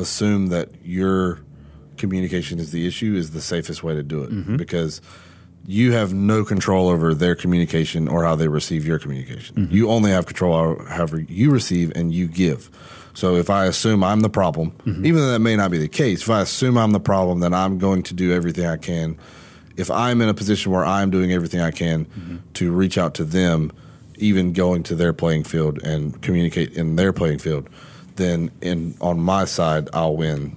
assume that your communication is the issue is the safest way to do it Mm-hmm. because you have no control over their communication or how they receive your communication. Mm-hmm. You only have control over however you receive and you give. So if I assume I'm the problem, Mm-hmm. even though that may not be the case, if I assume I'm the problem, then I'm going to do everything I can. If I'm in a position where I'm doing everything I can Mm-hmm. to reach out to them, even going to their playing field and communicate in their playing field, then in on my side I'll win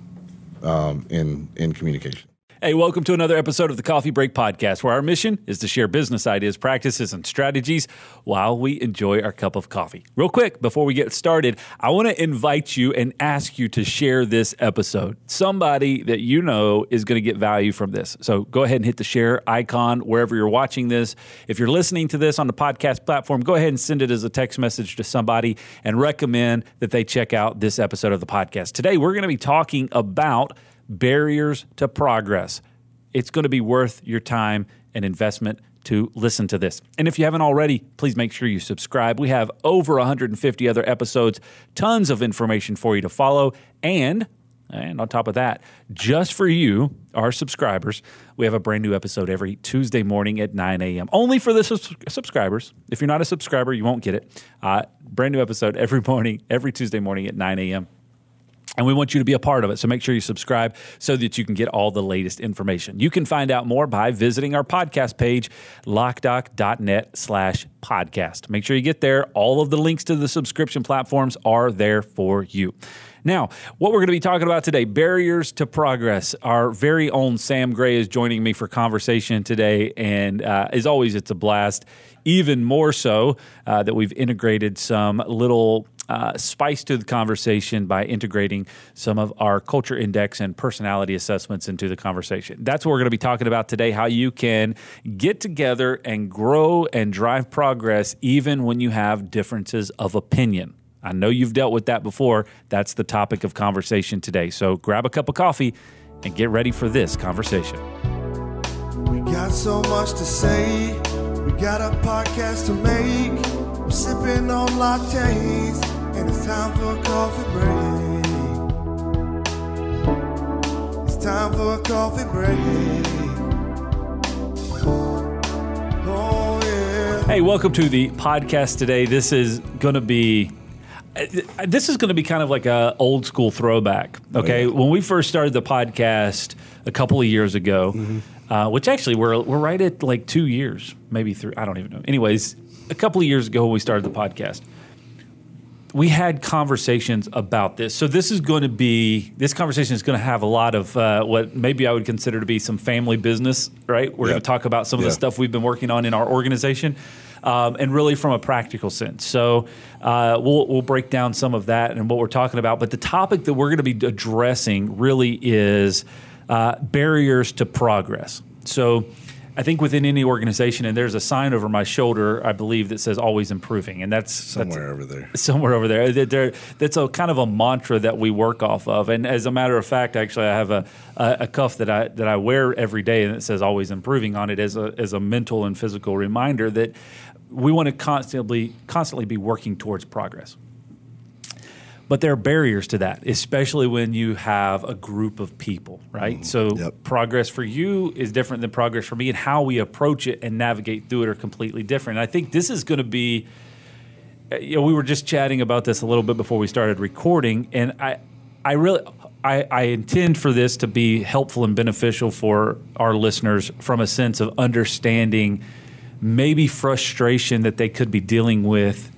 um, in in communication. Hey, welcome to another episode of the Coffee Break Podcast, where our mission is to share business ideas, practices, and strategies while we enjoy our cup of coffee. Real quick, before we get started, I want to invite you and ask you to share this episode. Somebody that you know is going to get value from this. So go ahead and hit the share icon wherever you're watching this. If you're listening to this on the podcast platform, go ahead and send it as a text message to somebody and recommend that they check out this episode of the podcast. Today, we're going to be talking about barriers to progress. It's going to be worth your time and investment to listen to this. And if you haven't already, please make sure you subscribe. We have over 150 other episodes, tons of information for you to follow, and and on top of that, just for you, our subscribers, we have a brand new episode every Tuesday morning at 9 a.m. Only for the subscribers. If you're not a subscriber, you won't get it. Uh, brand new episode every morning, every Tuesday morning at 9 a.m. And we want you to be a part of it. So make sure you subscribe so that you can get all the latest information. You can find out more by visiting our podcast page, lockdoc.net slash podcast. Make sure you get there. All of the links to the subscription platforms are there for you. Now, what we're going to be talking about today barriers to progress. Our very own Sam Gray is joining me for conversation today. And uh, as always, it's a blast. Even more so uh, that we've integrated some little uh, spice to the conversation by integrating some of our culture index and personality assessments into the conversation. That's what we're going to be talking about today how you can get together and grow and drive progress even when you have differences of opinion. I know you've dealt with that before. That's the topic of conversation today. So grab a cup of coffee and get ready for this conversation. We got so much to say. We got a podcast to make. We're sipping on lattes, and it's time for a coffee break. It's time for a coffee break. Oh, yeah. Hey, welcome to the podcast today. This is going to be this is going to be kind of like a old school throwback. Okay, when we first started the podcast a couple of years ago, uh, which actually we're we're right at like two years, maybe three. I don't even know. Anyways, a couple of years ago when we started the podcast, we had conversations about this. So this is going to be this conversation is going to have a lot of uh, what maybe I would consider to be some family business. Right? We're Yeah. going to talk about some of the stuff we've been working on in our organization, um, and really from a practical sense. So uh, we'll we'll break down some of that and what we're talking about. But the topic that we're going to be addressing really is uh, barriers to progress. So. I think within any organization, and there's a sign over my shoulder, I believe, that says "always improving," and that's that's- Somewhere over there. somewhere over there. There- That's a kind of a mantra that we work off of. And as a matter of fact, actually, I have a, a, a cuff that I that I wear every day, and it says "always improving" on it as a as a mental and physical reminder that we want to constantly constantly be working towards progress. But there are barriers to that, especially when you have a group of people, right? So Yep. progress for you is different than progress for me, and how we approach it and navigate through it are completely different. And I think this is going to be uh, you know, we were just chatting about this a little bit before we started recording, and I, I really, I, I intend for this to be helpful and beneficial for our listeners from a sense of understanding maybe frustration that they could be dealing with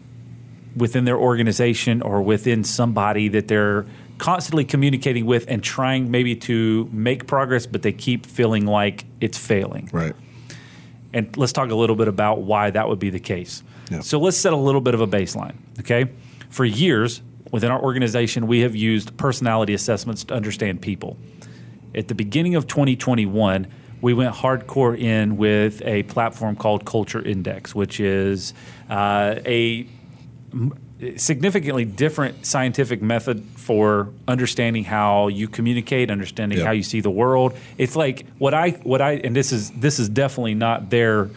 within their organization or within somebody that they're constantly communicating with and trying maybe to make progress, but they keep feeling like it's failing. Right. And let's talk a little bit about why that would be the case. Yeah. So let's set a little bit of a baseline. Okay. For years within our organization, we have used personality assessments to understand people. At the beginning of 2021, we went hardcore in with a platform called Culture Index, which is uh, a significantly different scientific method for understanding how you communicate, understanding Yeah. how you see the world. It's like what I what I and this is this is definitely not their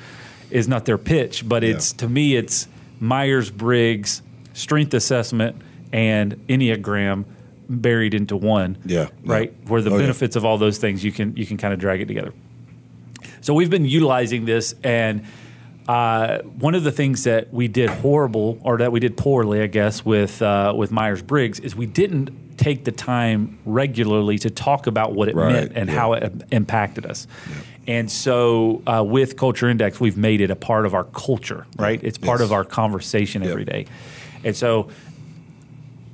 is not their pitch, but it's to me it's Myers Briggs strength assessment and Enneagram buried into one. Yeah. Right. Yeah. Where the Oh, yeah. benefits of all those things you can you can kind of drag it together. So we've been utilizing this, and uh, one of the things that we did horrible, or that we did poorly, I guess, with uh, with Myers Briggs, is we didn't take the time regularly to talk about what it Right, meant and yeah. how it impacted us. And so, uh, with Culture Index, we've made it a part of our culture, right? It's part Yes. of our conversation Yep. every day. And so,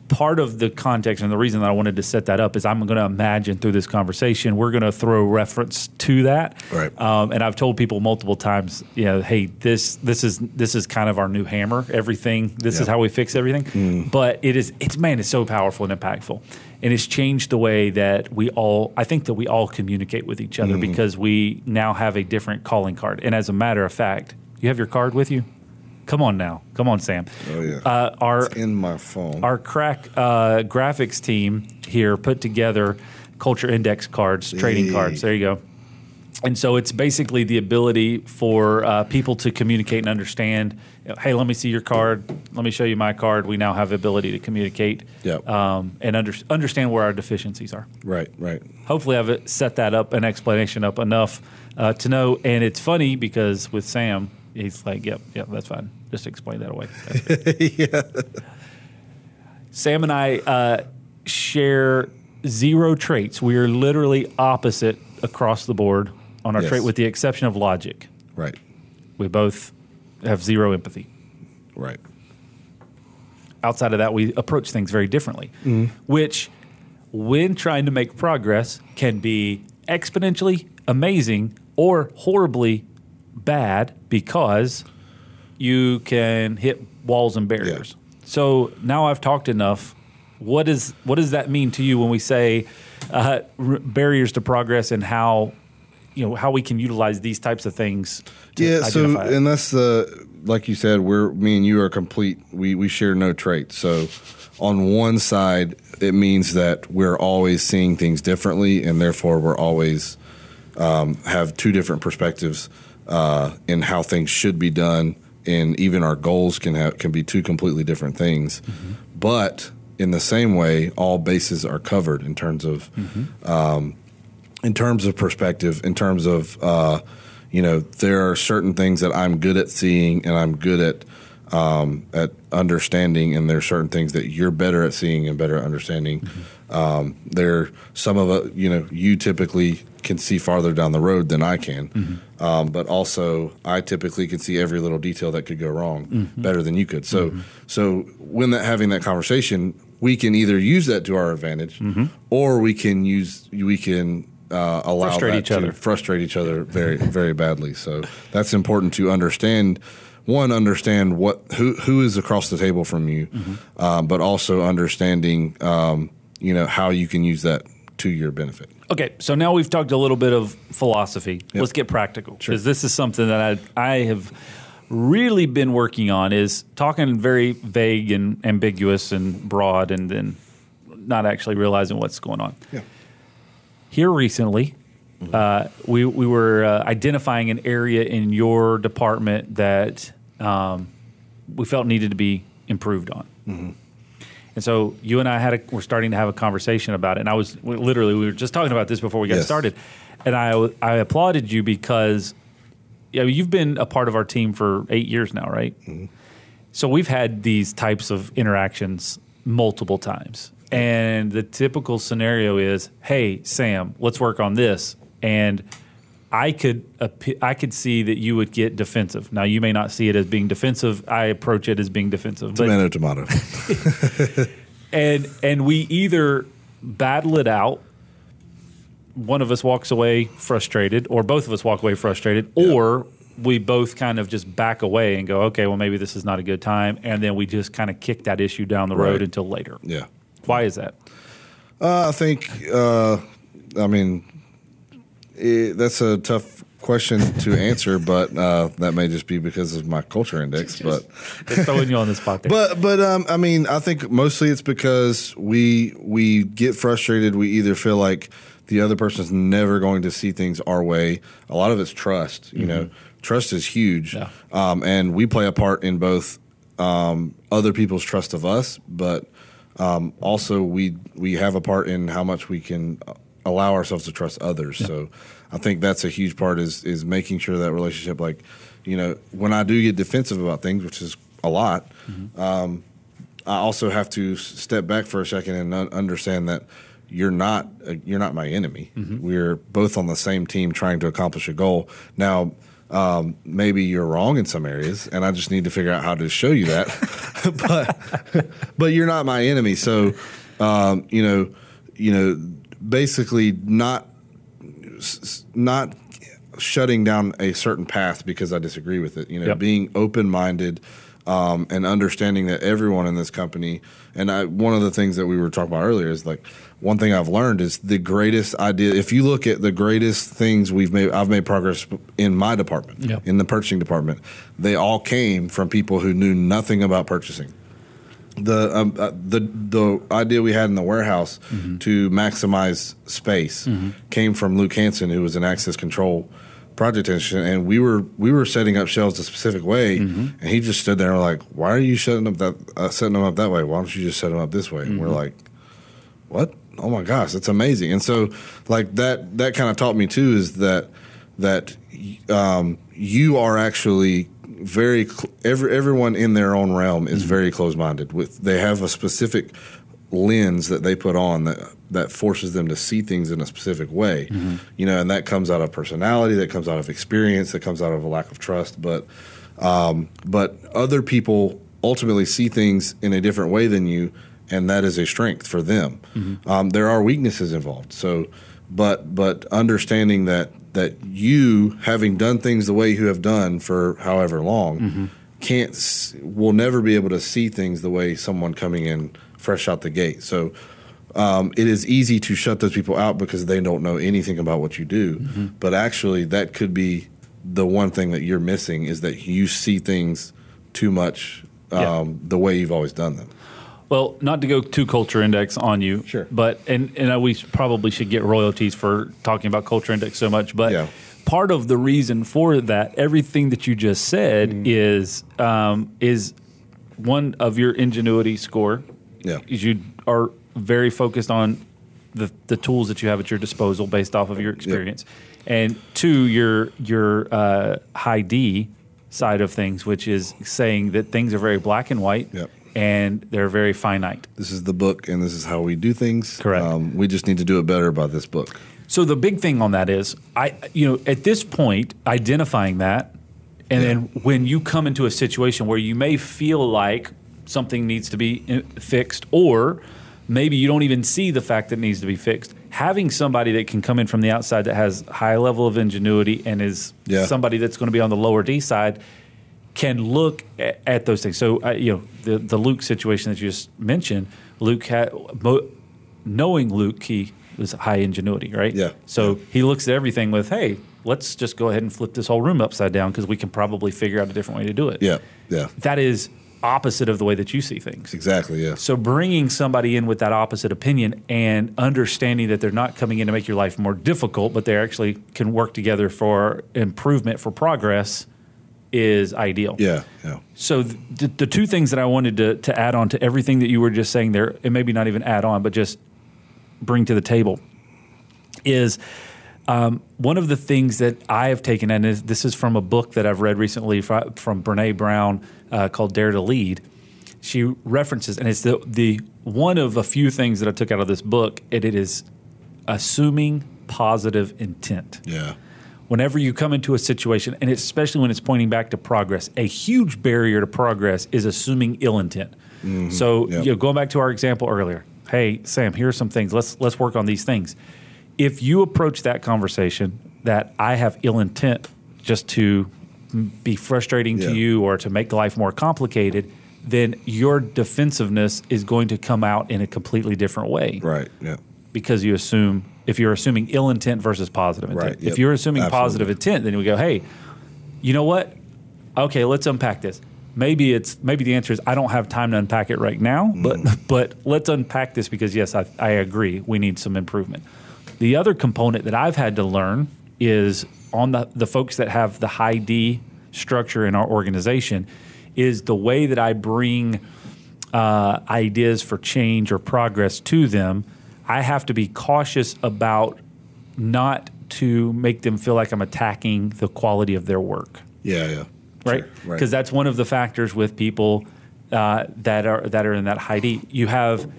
part of the context and the reason that I wanted to set that up is I'm going to imagine through this conversation we're going to throw reference to that. Right. Um, and I've told people multiple times, you know, hey, this this is this is kind of our new hammer. Everything. This is how we fix everything. But it is it's man, it's so powerful and impactful, and it's changed the way that we all. I think that we all communicate with each other because we now have a different calling card. And as a matter of fact, you have your card with you. Come on now, come on, Sam. Oh, yeah. Uh, our It's in my phone. our crack uh, graphics team here put together culture index cards, trading cards. There you go. And so it's basically the ability for uh, people to communicate and understand. hey, let me see your card. Let me show you my card. We now have the ability to communicate Yep. um, and under, understand where our deficiencies are. right, right. Hopefully, I've set that up, an explanation up enough uh, to know. And it's funny because with Sam, he's like, "Yep, yep, that's fine. Just explain that away." Great. Sam and I uh, share zero traits. We are literally opposite across the board on our Yes. trait, with the exception of logic. Right, We both have zero empathy. right. outside of that, we approach things very differently, which, when trying to make progress, can be exponentially amazing or horribly bad because you can hit walls and barriers. So now I've talked enough. What is what does that mean to you when we say uh, r- barriers to progress and how you know how we can utilize these types of things? To Yeah, so it? and that's the like you said, we're me and you are complete. We we share no traits. So on one side, it means that we're always seeing things differently, and therefore we're always um, have two different perspectives uh, in how things should be done, and even our goals can have can be two completely different things. But in the same way, all bases are covered in terms of in terms of perspective, in terms of uh, you know, there are certain things that I'm good at seeing and I'm good at um, at understanding, and there are certain things that you're better at seeing and better at understanding. Um, there, some of it, you know, you typically can see farther down the road than I can, um, but also I typically can see every little detail that could go wrong better than you could. So, so when that having that conversation, we can either use that to our advantage, or we can use we can uh, allow Frustrate each to other. frustrate each other very very badly. So that's important to understand. One, understand what who who is across the table from you, Mm-hmm. um, but also understanding um, you know how you can use that to your benefit. Okay, so now we've talked a little bit of philosophy. Let's get practical because this is something that I, I have really been working on. Is talking very vague and ambiguous and broad, and then not actually realizing what's going on. Yeah. Here recently, uh, we we were uh, identifying an area in your department that um, we felt needed to be improved on. And so you and I had a, we're starting to have a conversation about it. And I was we- literally we were just talking about this before we got Yes. started, and I I applauded you because yeah you've been a part of our team for eight years now, right? So we've had these types of interactions multiple times. And the typical scenario is, "Hey, Sam, let's work on this." And I could I could see that you would get defensive. Now you may not see it as being defensive. I approach it as being defensive. But Tomato, tomato. and and we either battle it out one of us walks away frustrated or both of us walk away frustrated or we both kind of just back away and go okay well maybe this is not a good time and then we just kind of kick that issue down the road Right. until later yeah. why is that Uh, I think, uh, I mean, it, that's a tough question to answer, but uh, that may just be because of my culture index. But, just throwing you on the spot there but, but, um, I mean, I think mostly it's because we we get frustrated. We either feel like the other person's never going to see things our way. A lot of it's trust. You know, trust is huge, Yeah. um, and we play a part in both um, other people's trust of us, but um, also we we have a part in how much we can allow ourselves to trust others. So I think that's a huge part is is making sure that relationship like you know when I do get defensive about things, which is a lot. Um, I also have to step back for a second and un- understand that you're not uh, you're not my enemy. We're both on the same team trying to accomplish a goal. Now, um, maybe you're wrong in some areas, and I just need to figure out how to show you that. but but you're not my enemy. So um, you know you know basically not not shutting down a certain path because I disagree with it. You know, Yep. being open minded um, and understanding that everyone in this company. And I, one of the things that we were talking about earlier is like one thing I've learned is the greatest idea. If you look at the greatest things we've made, I've made progress in my department, Yep. in the purchasing department. They all came from people who knew nothing about purchasing the um, uh, the the idea we had in the warehouse to maximize space came from Luke Hansen, who was an access control project engineer, and we were we were setting up shelves a specific way, and he just stood there and like, "Why are you setting up that uh, setting them up that way? Why don't you just set them up this way?" And we're like, "What? Oh my gosh, that's amazing!" And so like that that kind of taught me too is that that um, you are actually very cl- every everyone in their own realm is very close minded. With they have a specific lens that they put on that that forces them to see things in a specific way. You know, and that comes out of personality, that comes out of experience, that comes out of a lack of trust. But um, but other people ultimately see things in a different way than you, and that is a strength for them. Um, there are weaknesses involved. So, but but understanding that that you having done things the way you have done for however long can't will never be able to see things the way someone coming in fresh out the gate. So. Um, it is easy to shut those people out because they don't know anything about what you do. But actually, that could be the one thing that you're missing is that you see things too much Yeah. um, the way you've always done them. Well, not to go too culture index on you, Sure. But and and we probably should get royalties for talking about culture index so much. But Yeah. part of the reason for that, everything that you just said, Mm-hmm. is um, is one of your ingenuity score. Yeah. is you are very focused on the the tools that you have at your disposal based off of your experience, and two, your your uh, high D side of things, which is saying that things are very black and white Yep. And they're very finite. This is the book, and this is how we do things. Correct. Um, we just need to do it better by this book. So the big thing on that is, I you know at this point identifying that, and then when you come into a situation where you may feel like something needs to be uh, fixed, or maybe you don't even see the fact that it needs to be fixed. Having somebody that can come in from the outside that has high level of ingenuity and is Yeah. somebody that's going to be on the lower D side can look at, at those things. So, uh, you know, the the Luke situation that you just mentioned, Luke had mo- knowing Luke, he was high ingenuity, right? Yeah. So he looks at everything with, hey, let's just go ahead and flip this whole room upside down because we can probably figure out a different way to do it. Yeah, yeah, That is opposite of the way that you see things. exactly. Yeah, So bringing somebody in with that opposite opinion and understanding that they're not coming in to make your life more difficult, but they actually can work together for improvement, for progress, is ideal. yeah, yeah. So th- the, the two things that I wanted to, to add on to everything that you were just saying there, and maybe not even add on, but just bring to the table, is um, one of the things that I have taken, and is, this is from a book that I've read recently fro- from Brene Brown uh, called Dare to Lead. She references, and it's the, the one of a few things that I took out of this book, and it is assuming positive intent Yeah, whenever you come into a situation, and especially when it's pointing back to progress, a huge barrier to progress is assuming ill intent. Mm-hmm. So, Yep. you know, going back to our example earlier, hey Sam, here are some things. Let's let's work on these things. If you approach that conversation that I have ill intent just to be frustrating Yeah. to you or to make life more complicated, then your defensiveness is going to come out in a completely different way right. Yeah, because you assume if you're assuming ill intent versus positive intent. Right, If you're assuming absolutely. positive intent, then we go, hey, you know what? Okay, let's unpack this. Maybe it's maybe the answer is I don't have time to unpack it right now, but Mm. but let's unpack this because yes, I, I agree we need some improvement. The other component that I've had to learn is on the the folks that have the high D structure in our organization is the way that I bring uh, ideas for change or progress to them, I have to be cautious about not to make them feel like I'm attacking the quality of their work Yeah, yeah. right? Sure, Because that's one of the factors with people uh, that are that are in that high D. You have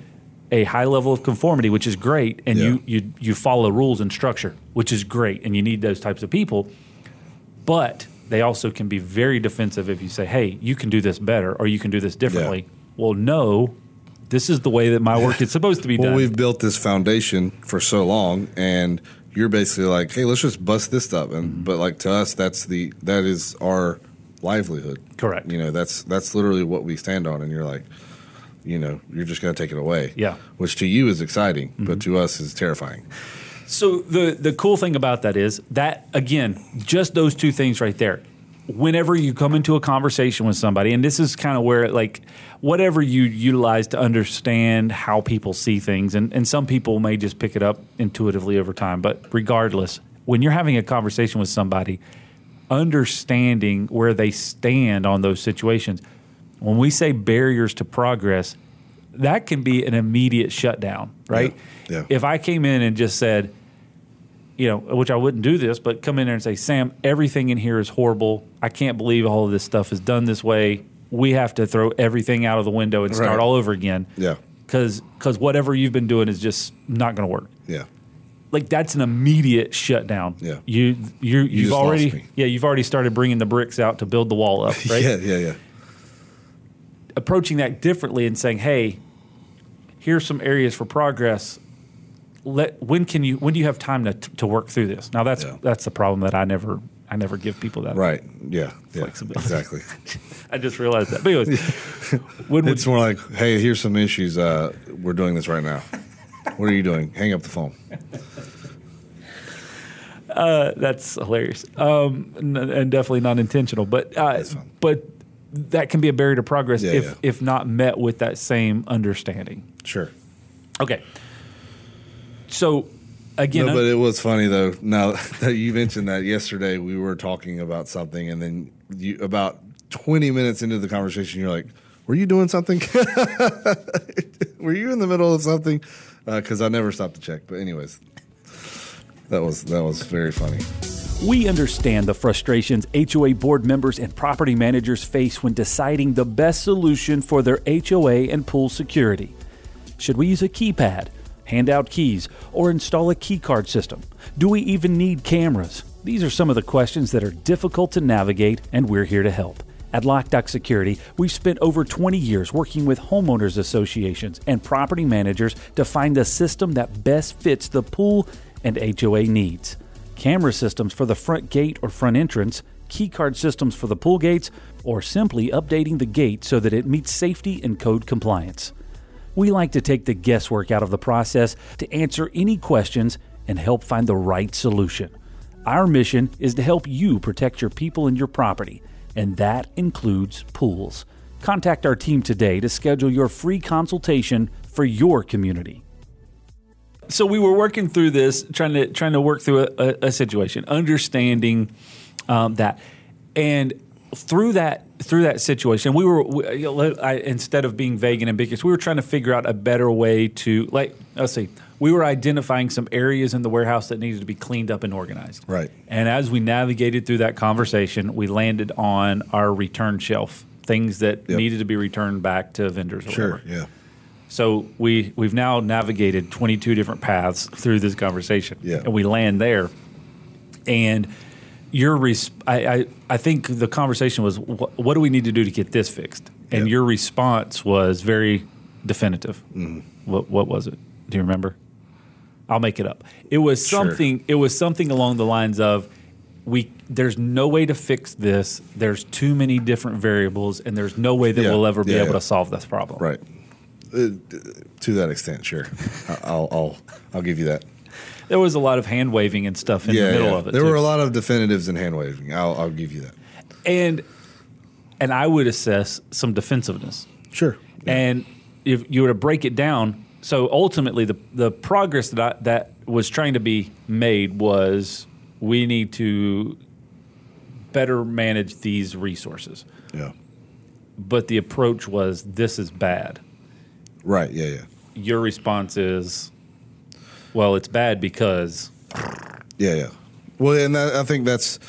a high level of conformity, which is great, and Yeah. you you you follow rules and structure, which is great, and you need those types of people. But they also can be very defensive if you say, "Hey, you can do this better, or you can do this differently." Well, no, this is the way that my work is supposed to be Well, done. we've built this foundation for so long, and you're basically like, "Hey, let's just bust this up." And Mm-hmm. but like to us, that's the that is our livelihood. Correct. You know, that's that's literally what we stand on. And you're like, you know, you're just going to take it away. Yeah. Mm-hmm. Which to you is exciting, but to us is terrifying. So the the cool thing about that is that again, just those two things right there. Whenever you come into a conversation with somebody, and this is kind of where like whatever you utilize to understand how people see things, and, and some people may just pick it up intuitively over time, but regardless, when you're having a conversation with somebody, understanding where they stand on those situations. When we say barriers to progress, that can be an immediate shutdown, right? Yeah, yeah. If I came in and just said, you know, which I wouldn't do this, but come in there and say, Sam, everything in here is horrible. I can't believe all of this stuff is done this way. We have to throw everything out of the window and start Right. all over again. Yeah. Because because whatever you've been doing is just not going to work Yeah. like that's an immediate shutdown. Yeah. You you you've already yeah you've already started bringing the bricks out to build the wall up, right? Yeah. Yeah. Yeah. Approaching that differently and saying, hey, here's some areas for progress. Let when can you when do you have time to to work through this? Now that's Yeah. that's the problem that I never I never give people that. Right. Yeah. Yeah. Exactly. I just realized that. But anyways, It's more like, hey, here's some issues. Uh, we're doing this right now. What are you doing? Hang up the phone. that's hilarious um, n- and definitely not intentional but uh, but that can be a barrier to progress Yeah, if if not met with that same understanding Sure. okay so again No, but it was funny though. Now that you mentioned that yesterday, we were talking about something, and then you about twenty minutes into the conversation, you're like, "Were you doing something? were you in the middle of something?" Uh, because I never stopped to check. But anyways, that was that was very funny. We understand the frustrations HOA board members and property managers face when deciding the best solution for their HOA and pool security. Should we use a keypad, hand out keys, or install a keycard system? Do we even need cameras? These are some of the questions that are difficult to navigate, and we're here to help. At LockDoc Security, we've spent over 20 years working with homeowners associations and property managers to find the system that best fits the pool and HOA needs. Camera systems for the front gate or front entrance, keycard systems for the pool gates, or simply updating the gate so that it meets safety and code compliance. We like to take the guesswork out of the process to answer any questions and help find the right solution. Our mission is to help you protect your people and your property, and that includes pools. Contact our team today to schedule your free consultation for your community. So we were working through this, trying to trying to work through a, a, a situation, understanding um, that, and through that through that situation, we were we, I, instead of being vague and ambiguous, we were trying to figure out a better way to like let's see, we were identifying some areas in the warehouse that needed to be cleaned up and organized. Right. And as we navigated through that conversation, we landed on our return shelf, things that Yep. needed to be returned back to vendors. Sure. whatever. Yeah. So we we've now navigated 22 different paths through this conversation, Yeah. and we land there. And your res- I, I I think the conversation was what, what do we need to do to get this fixed? And Yeah. your response was very definitive. Mm-hmm. What what was it? Do you remember? I'll make it up. It was Sure. something. It was something along the lines of. We there's no way to fix this. There's too many different variables, and there's no way that Yeah. we'll ever be Yeah, able yeah. to solve this problem. Right. Uh, to that extent, sure. I'll I'll I'll give you that. There was a lot of hand waving and stuff in the middle of it. There too. were a lot of definitives and hand waving. I'll I'll give you that. and and I would assess some defensiveness. Sure. And if you were to break it down, so ultimately the the progress that I, that was trying to be made was we need to better manage these resources. Yeah. but the approach was this is bad. Right. Yeah. Yeah. Your response is, well, it's bad because Yeah, yeah. Well, and that, I think that's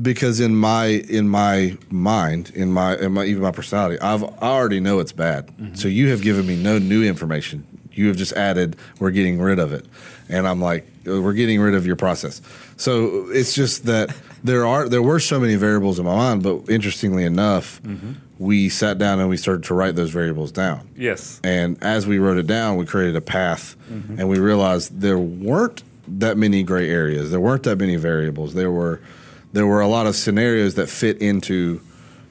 because in my in my mind, in my, in my even my personality, I've I already know it's bad. So you have given me no new information. You have just added we're getting rid of it, and I'm like "Uh, we're getting rid of your process. So it's just that there are there were so many variables in my mind, but interestingly enough, we sat down and we started to write those variables down. yes, And as we wrote it down, we created a path, Mm-hmm. and we realized there weren't that many gray areas. There weren't that many variables. There were there were a lot of scenarios that fit into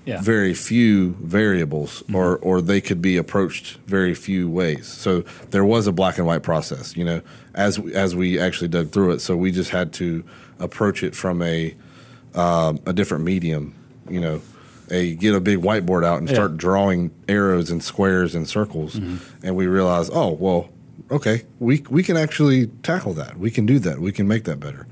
Yeah. Mm-hmm. very few variables, or or they could be approached very few ways. So there was a black and white process, you know, as as we actually dug through it. So we just had to approach it from a um, a different medium, you know. A get a big whiteboard out and Yeah. start drawing arrows and squares and circles, mm-hmm. and we realize, oh well, okay, we we can actually tackle that. We can do that. We can make that better.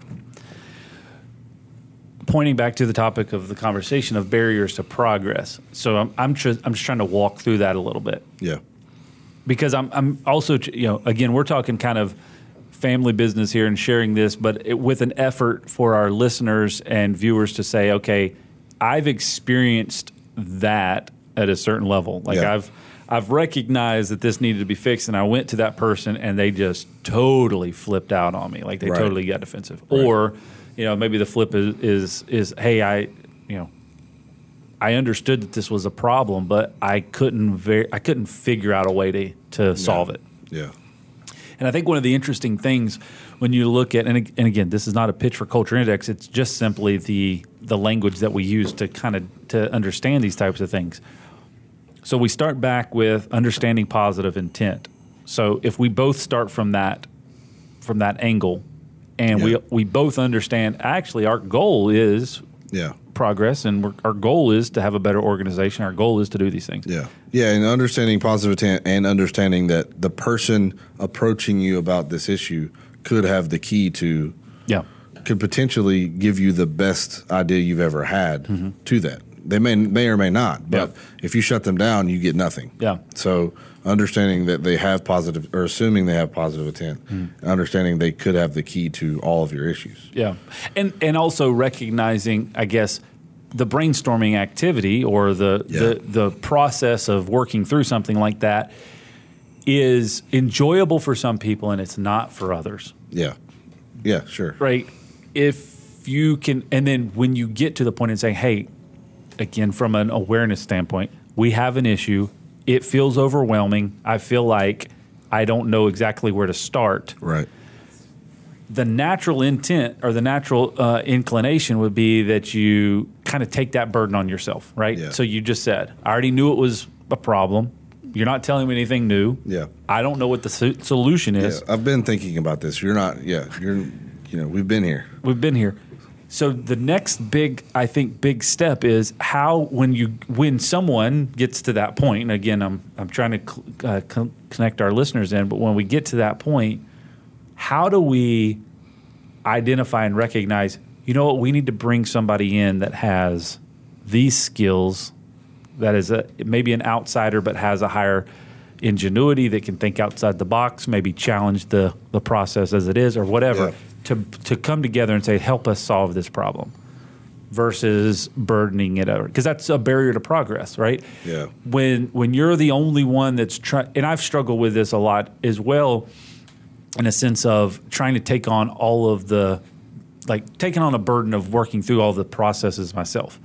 pointing back to the topic of the conversation of barriers to progress. So I'm I'm just I'm just trying to walk through that a little bit Yeah, because I'm I'm also you know again we're talking kind of family business here and sharing this, but it, with an effort for our listeners and viewers to say, okay, I've experienced that at a certain level. Like Yeah. I've I've recognized that this needed to be fixed, and I went to that person, and they just totally flipped out on me. Like they Right. totally got defensive, or you know maybe the flip is is is hey I you know I understood that this was a problem, but I couldn't ver- I couldn't figure out a way to to solve it. yeah, And I think one of the interesting things when you look at and, and again, this is not a pitch for Culture Index. It's just simply the the language that we use to kind of to understand these types of things. So we start back with understanding positive intent. So if we both start from that from that angle, and Yeah. we we both understand actually our goal is yeah. progress, and we're, our goal is to have a better organization. Our goal is to do these things. Yeah. Yeah. And understanding positive intent and understanding that the person approaching you about this issue could have the key to, Yeah. could potentially give you the best idea you've ever had Mm-hmm. to that. They may, may or may not, but if you shut them down, you get nothing. Yeah. So understanding that they have positive, or assuming they have positive intent, Mm-hmm. understanding they could have the key to all of your issues. Yeah, and and also recognizing, I guess, the brainstorming activity or the Yeah. the the process of working through something like that is enjoyable for some people and it's not for others. Yeah. Yeah. Sure. Right? If you can, and then when you get to the point and say, "Hey," again from an awareness standpoint, we have an issue. It feels overwhelming. I feel like I don't know exactly where to start Right. the natural intent or the natural uh, inclination would be that you kind of take that burden on yourself, right? Yeah. So you just said, I already knew it was a problem. You're not telling me anything new. Yeah. I don't know what the so- solution Yeah. is. I've been thinking about this. You're not, yeah. You're, you know, we've been here. We've been here. So the next big, I think, big step is how when you when someone gets to that point. And again, I'm I'm trying to cl- uh, con- connect our listeners in, but when we get to that point, how do we identify and recognize? You know what? We need to bring somebody in that has these skills. That is a maybe an outsider, but has a higher ingenuity that can think outside the box, maybe challenge the the process as it is, or whatever Yeah. to to come together and say, help us solve this problem versus burdening it over because that's a barrier to progress, right? Yeah. When when you're the only one that's trying, and I've struggled with this a lot as well, in a sense of trying to take on all of the, like taking on a burden of working through all the processes myself.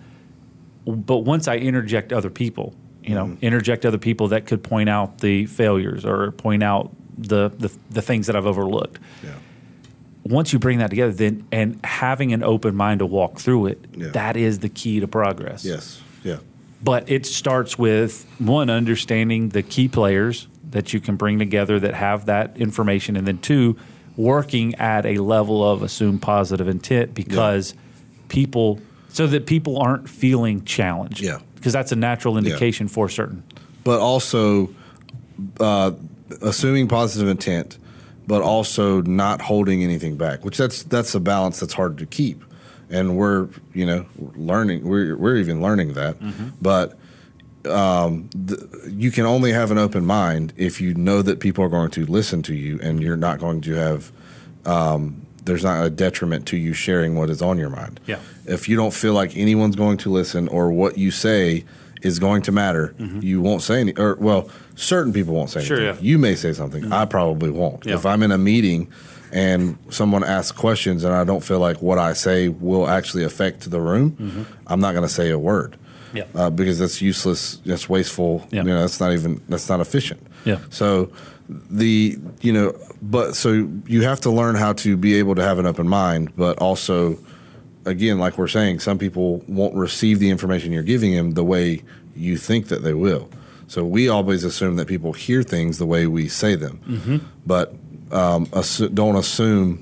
But once I interject other people, you know, mm-hmm. interject other people that could point out the failures or point out the the, the things that I've overlooked Yeah. once you bring that together, then and having an open mind to walk through it, Yeah. that is the key to progress. Yes. Yeah. But it starts with one understanding the key players that you can bring together that have that information, and then two, working at a level of assumed positive intent because people, so that people aren't feeling challenged. Yeah. because that's a natural indication for certain. but also uh, assuming positive intent, but also not holding anything back. Which that's that's a balance that's hard to keep, and we're you know learning. We're we're even learning that, but um, th- you can only have an open mind if you know that people are going to listen to you, and you're not going to have. Um, there's not a detriment to you sharing what is on your mind. Yeah. If you don't feel like anyone's going to listen or what you say is going to matter, you won't say any. Or well, certain people won't say Mm-hmm. Sure, anything. yeah. You may say something. I probably won't. Yeah. If I'm in a meeting and someone asks questions and I don't feel like what I say will actually affect the room, Mm-hmm. I'm not going to say a word. Yeah. Uh, because that's useless. That's wasteful. Yeah. You know, that's not even. That's not efficient. Yeah. So the you know, but so you have to learn how to be able to have an open mind, but also, again, like we're saying, some people won't receive the information you're giving them the way you think that they will. So we always assume that people hear things the way we say them, Mm-hmm. but um, assu- don't assume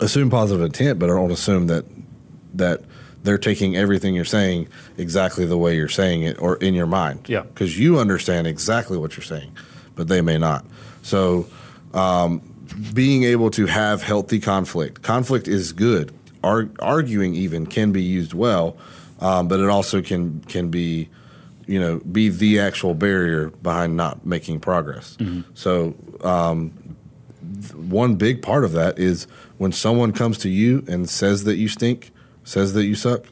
assume positive intent, but don't assume that that they're taking everything you're saying exactly the way you're saying it or in your mind. Yeah. Because you understand exactly what you're saying, but they may not. So um, being able to have healthy conflict, conflict is good. Ar- arguing even can be used well, um, but it also can can be, you know, be the actual barrier behind not making progress. So um, one big part of that is when someone comes to you and says that you stink, says that you suck,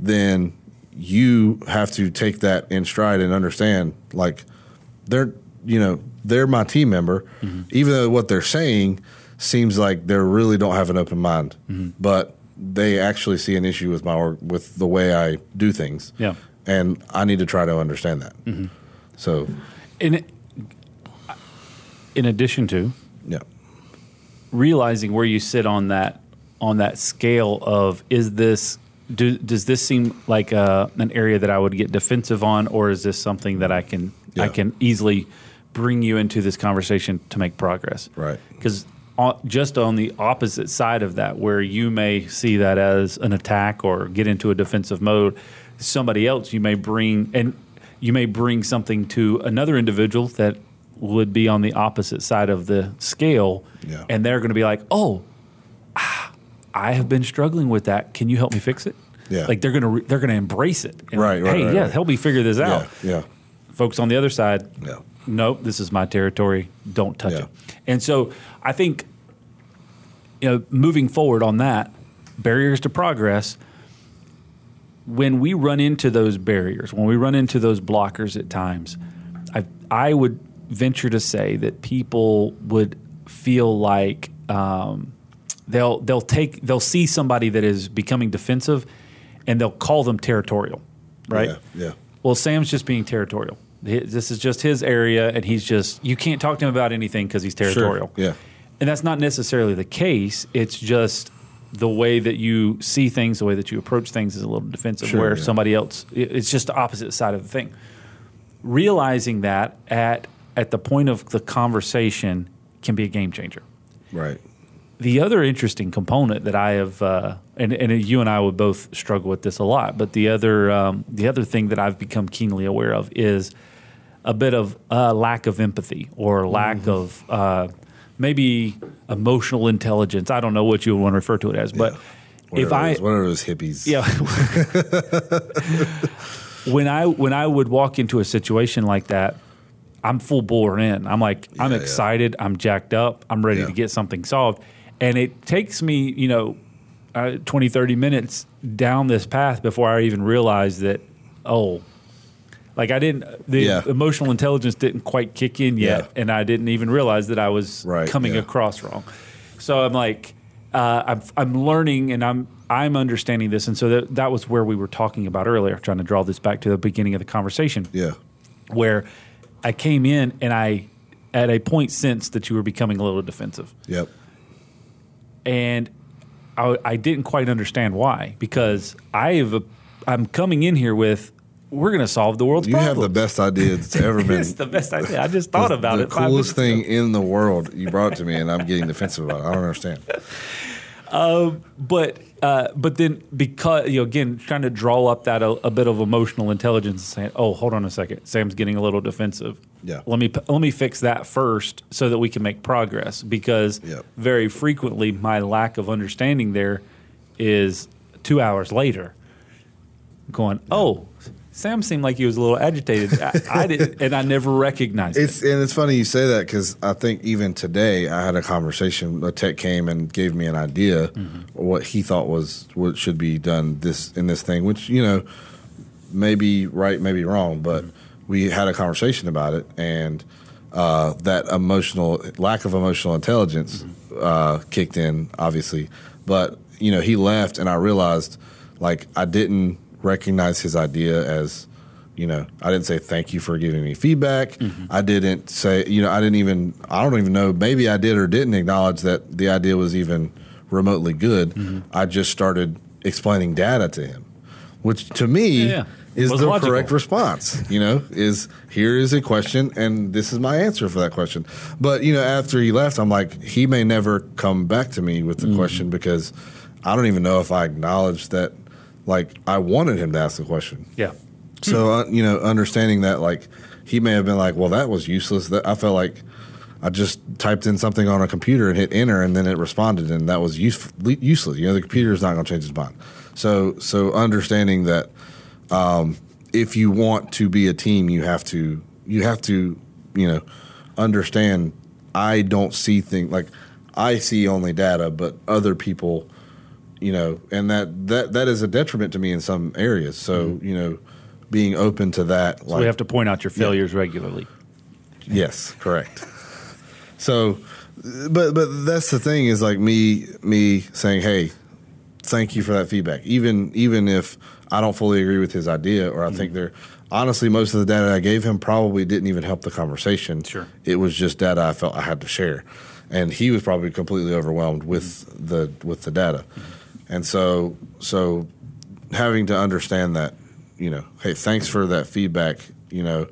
then you have to take that in stride and understand like they're you know they're my team member. Mm-hmm. Even though what they're saying seems like they really don't have an open mind mm-hmm. but they actually see an issue with my org- with the way I do things. Yeah. and I need to try to understand that. Mm-hmm. So. In in addition to yeah. realizing where you sit on that on that scale of is this do, does this seem like uh an area that I would get defensive on, or is this something that I can I can easily bring you into this conversation to make progress? Right. Because just on the opposite side of that, where you may see that as an attack or get into a defensive mode, somebody else you may bring and you may bring something to another individual that would be on the opposite side of the scale, Yeah. and they're going to be like, "Oh, ah, I have been struggling with that. Can you help me fix it?" Yeah. like they're going to re- they're going to embrace it. Right, right, Hey, right, yeah, right. help me figure this yeah out. yeah Folks on the other side, yeah nope, this is my territory. Don't touch Yeah. it. And so I think, you know, moving forward on that, barriers to progress, when we run into those barriers, when we run into those blockers at times, I, I would venture to say that people would feel like um, they'll they'll take they'll see somebody that is becoming defensive, and they'll call them territorial, right? yeah yeah Well, Sam's just being territorial. Hi- This is just his area, and he's just you can't talk to him about anything because he's territorial. yeah. and that's not necessarily the case. It's just the way that you see things, the way that you approach things is a little defensive. Sure, where yeah. somebody else, it's just the opposite side of the thing. Realizing that at at the point of the conversation can be a game changer right the other interesting component that I have, uh, and, and you and I would both struggle with this a lot, but the other um, the other thing that I've become keenly aware of is a bit of uh, lack of empathy or lack Mm-hmm. of uh, maybe emotional intelligence. I don't know what you would want to refer to it as, but if Whatever I is, whatever those hippies yeah. when I when I would walk into a situation like that, I'm full bore in. I'm like I'm Yeah, yeah. excited. I'm jacked up. I'm ready Yeah. to get something solved. And it takes me, you know, uh, 20, 30 minutes down this path before I even realize that, oh, like I didn't, the Yeah. emotional intelligence didn't quite kick in yet. Yeah. And I didn't even realize that I was Right, coming yeah. across wrong. So I'm like, uh, I'm, I'm learning and I'm I'm understanding this, and so that that was where we were talking about earlier, trying to draw this back to the beginning of the conversation, yeah where I came in and I at a point sensed that you were becoming a little defensive, yep and I, I didn't quite understand why because I have a, I'm coming in here with we're going to solve the world's you have the best idea that's ever been it's the best idea. I just thought the, about the it. The coolest thing in the world. You brought it to me, and I'm getting defensive about it. I don't understand. but uh, but then because you know again trying to draw up that a, a bit of emotional intelligence and saying oh hold on a second Sam's getting a little defensive Yeah. let me let me fix that first so that we can make progress because Yep. very frequently my lack of understanding there is two hours later going oh Sam seemed like he was a little agitated. I, I did, and I never recognized It's it. and it's funny you say that because I think even today I had a conversation. A tech came and gave me an idea Mm-hmm. what he thought was what should be done this in this thing, which you know maybe right, maybe wrong, but we had a conversation about it, and uh, that emotional lack of emotional intelligence uh, kicked in, obviously. But you know, he left, and I realized like I didn't recognize his idea as you know i didn't say thank you for giving me feedback i didn't say you know i didn't even i don't even know maybe i did or didn't acknowledge that the idea was even remotely good i just started explaining data to him which to me Yeah. is the logical. correct response you know is here is a question and this is my answer for that question but you know after he left i'm like he may never come back to me with the Mm-hmm. question because i don't even know if i acknowledged that like i wanted him to ask the question Yeah. so uh, you know, understanding that, like he may have been like, "Well, that was useless." That I felt like I just typed in something on a computer and hit enter, and then it responded, and that was use- useless. You know, the computer is not going to change its mind. So, so understanding that um, if you want to be a team, you have to you have to you know understand. I don't see things like I see only data, but other people you know, and that that that is a detriment to me in some areas. So mm-hmm. you know, being open to that, So we have to point out your failures regularly. yes, correct. so, but but that's the thing is like me me saying, hey, thank you for that feedback, even even if I don't fully agree with his idea, or I think Mm-hmm. there. Honestly, most of the data I gave him probably didn't even help the conversation. Sure. it was just data I felt I had to share, and he was probably completely overwhelmed with mm-hmm. the with the data, mm-hmm. And so so having to understand that, you know, hey, thanks for that feedback. You know,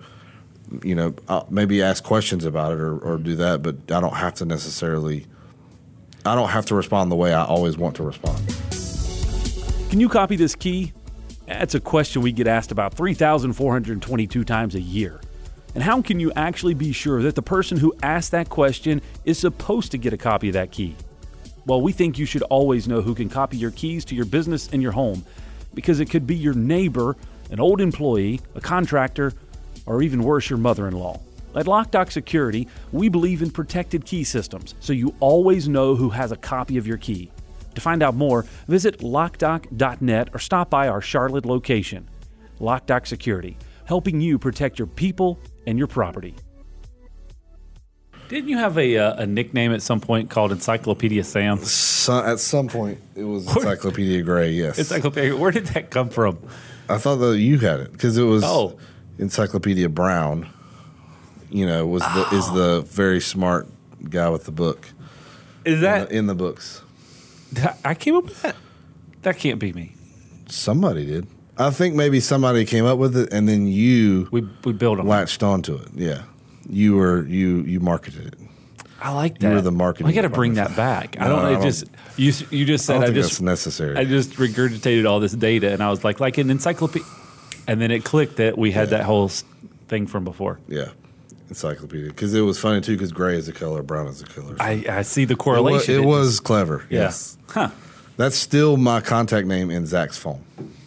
you know, I'll maybe ask questions about it or, or do that, but I don't have to necessarily. I don't have to respond the way I always want to respond. Can you copy this key? That's a question we get asked about 3,422 times a year. And how can you actually be sure that the person who asked that question is supposed to get a copy of that key? Well, we think you should always know who can copy your keys to your business and your home because it could be your neighbor, an old employee, a contractor, or even worse, your mother in law. At LockDoc Security, we believe in protected key systems, so you always know who has a copy of your key. To find out more, visit lockdoc.net or stop by our Charlotte location. LockDoc Security, helping you protect your people and your property. Didn't you have a, uh, a nickname at some point called Encyclopedia Sam? So, at some point, it was Encyclopedia Gray. Yes, Encyclopedia, where did that come from? I thought that you had it because it was Oh. Encyclopedia Brown. You know, was the is the very smart guy with the book Is in that the, in the books. I came up with that? That can't be me. Somebody did. I think maybe somebody came up with it, and then you We we built on. latched onto it. Yeah, you were you you marketed it. I like that. You were the marketing I got to bring that back. I don't. I don't- just you. You just I said don't I, think just that's necessary. I just regurgitated all this data, and I was like, like an encyclopedia, and then it clicked that we had that whole s- thing from before. yeah, encyclopedia because it was funny too because gray is a color, brown is a color. I, I see the it was, correlation. it was clever. Yeah. Yes, Huh. that's still my contact name in Zach's phone.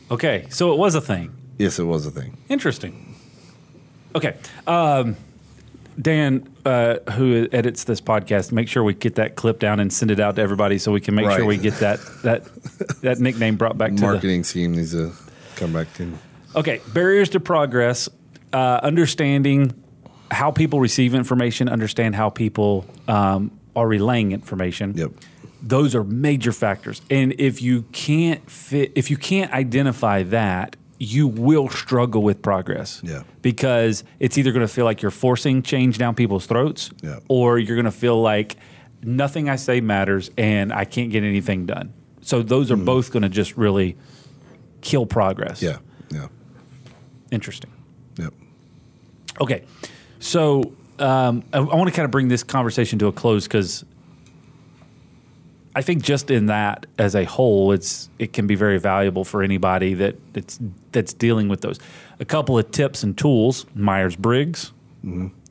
Okay, so it was a thing. Yes, it was a thing. Interesting. Okay. Um, Dan, uh, who edits this podcast, make sure we get that clip down and send it out to everybody so we can make sure we get that that that nickname brought back to the Marketing scheme needs to come back to. Okay, barriers to progress, uh, understanding how people receive information, understand how people um, are relaying information. Yep. Those are major factors, and if you can't fit, if you can't identify that, you will struggle with progress. Yeah. because it's either going to feel like you're forcing change down people's throats, Yeah. or you're going to feel like nothing I say matters and I can't get anything done. So those are both going to just really kill progress. Mm. Yeah, yeah, Interesting. yep. Okay. So um, I, I want to kind of bring this conversation to a close because I think just in that as a whole, it's it can be very valuable for anybody that that's that's dealing with those. A couple of tips and tools: Myers Briggs,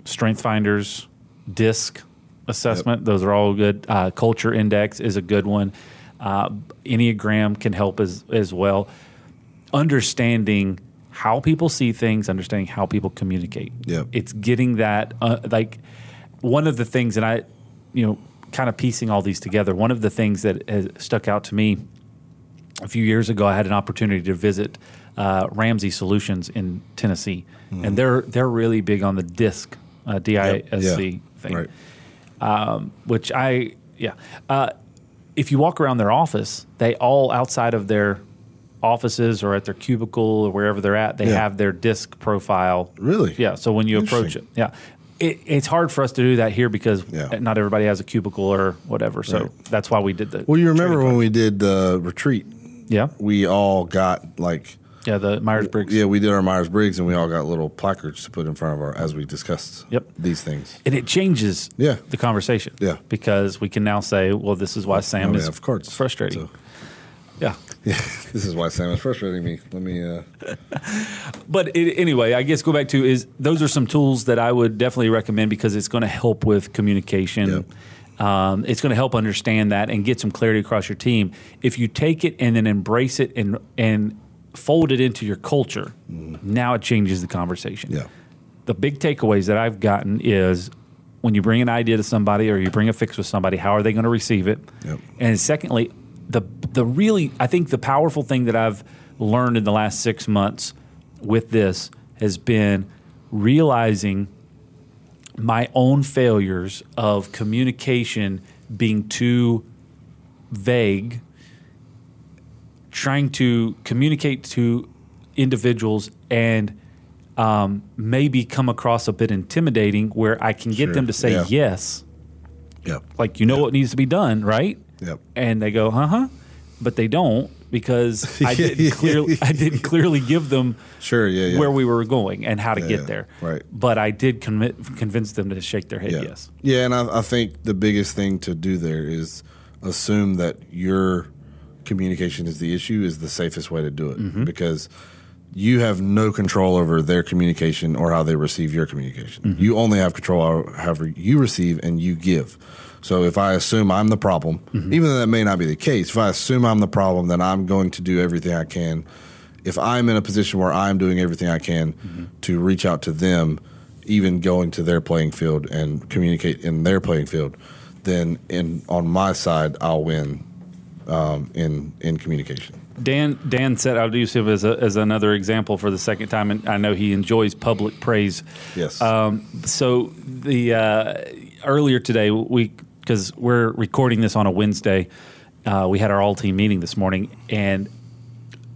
Strength Finders, DISC assessment. Those are all good. Uh, Culture Index is a good one. Uh, Enneagram can help as as well. Understanding how people see things, understanding how people communicate. Yep. It's getting that uh, like one of the things, and I, you know, kind of piecing all these together. One of the things that has stuck out to me a few years ago, I had an opportunity to visit uh, Ramsey Solutions in Tennessee, Mm-hmm. and they're they're really big on the DISC, uh, D I S Yeah. Thing Right. which I yeah. Uh, if you walk around their office, they all outside of their offices or at their cubicle or wherever they're at, they Yeah. have their disc profile. Really? Yeah. So when you approach it, yeah. It, it's hard for us to do that here because Yeah. not everybody has a cubicle or whatever. So Right. that's why we did the. Well, you remember when we did the retreat? Yeah. We all got like Yeah. The Myers Briggs. yeah, we did our Myers Briggs, and we all got little placards to put in front of our as we discussed. Yep. these things. And it changes Yeah. the conversation. Yeah. Because we can now say, well, this is why Sam Oh, is yeah, of course. frustrating. So- yeah. Yeah, this is why Sam is frustrating me. Let me. Uh, But it, anyway, I guess go back to is those are some tools that I would definitely recommend because it's going to help with communication. Um, it's going to help understand that and get some clarity across your team. If you take it and then embrace it and and fold it into your culture, now it changes the conversation. yeah, The big takeaways that I've gotten is when you bring an idea to somebody or you bring a fix with somebody, how are they going to receive it? Yep. And secondly, the the really I think the powerful thing that I've learned in the last six months with this has been realizing my own failures of communication being too vague, trying to communicate to individuals and um, maybe come across a bit intimidating where I can get Sure. them to say Yeah. yes, yep, like you know what needs to be done, right? Yep. And they go, "Uh huh," but they don't because I didn't clearly I didn't clearly give them Sure, yeah, yeah. where we were going and how to Yeah, get there. Right. But I did convi- convince them to shake their head Yeah. yes. Yeah, and I, I think the biggest thing to do there is assume that your communication is the issue is the safest way to do it Mm-hmm. because you have no control over their communication or how they receive your communication. Mm-hmm. You only have control over however you receive and you give. So if I assume I'm the problem, Mm-hmm. even though that may not be the case, if I assume I'm the problem, then I'm going to do everything I can. If I'm in a position where I'm doing everything I can Mm-hmm. to reach out to them, even going to their playing field and communicate in their playing field, then in on my side I'll win um, in in communication. Dan Dan said I'll use him as a, as another example for the second time, and I know he enjoys public praise. Yes. Um, so the uh, earlier today we because we're recording this on a Wednesday, uh, we had our all team meeting this morning, and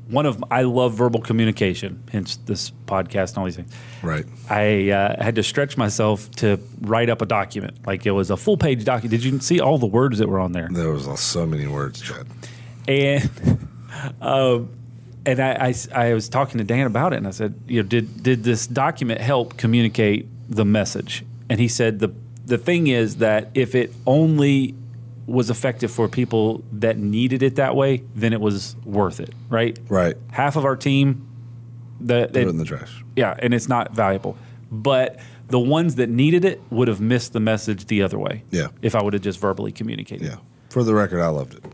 one of I love verbal communication, hence this podcast and all these things. right. I uh, had to stretch myself to write up a document, like it was a full page document. Did you see all the words that were on there? There was so many words, Chad. and um, and I, I, I was talking to Dan about it, and I said, you know, did did this document help communicate the message? And he said the the thing is that if it only was effective for people that needed it that way, then it was worth it, right? Right. Half of our team, the, Throw it in the trash. yeah, and it's not valuable, but. The ones that needed it would have missed the message the other way. Yeah. If I would have just verbally communicated. Yeah. For the record, I loved it.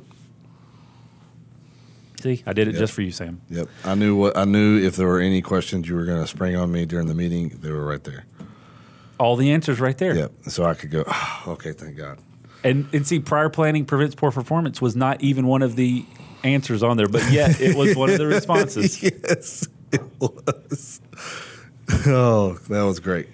See, I did it Yeah. just for you, Sam. Yep. I knew what I knew. If there were any questions you were going to spring on me during the meeting, they were right there. All the answers right there. Yep. So I could go. "Ah, okay, thank God. And and see, prior planning prevents poor performance was not even one of the answers on there, but yet it was one of the responses. yes, it was. Oh, that was great.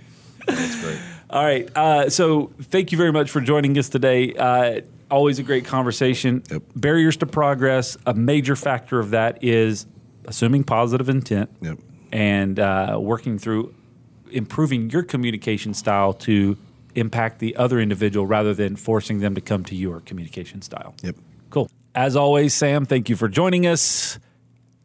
That was great. All right. Uh, so thank you very much for joining us today. Uh, always a great conversation. Yep. Barriers to progress. A major factor of that is assuming positive intent Yep. and uh, working through improving your communication style to impact the other individual rather than forcing them to come to your communication style. Yep. Cool. As always, Sam, thank you for joining us.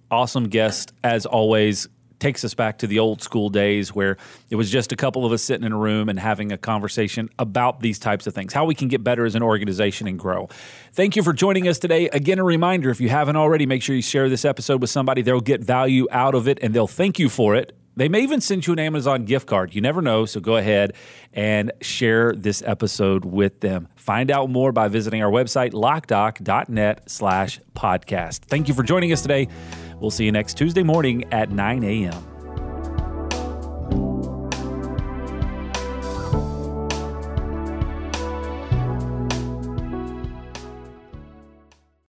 Awesome guest, as always. Takes us back to the old school days where it was just a couple of us sitting in a room and having a conversation about these types of things, how we can get better as an organization and grow. Thank you for joining us today. Again, a reminder if you haven't already, make sure you share this episode with somebody. They'll get value out of it and they'll thank you for it. They may even send you an Amazon gift card. You never know. So go ahead and share this episode with them. Find out more by visiting our website, lockdoc.net slash podcast. Thank you for joining us today. We'll see you next Tuesday morning at 9 a.m.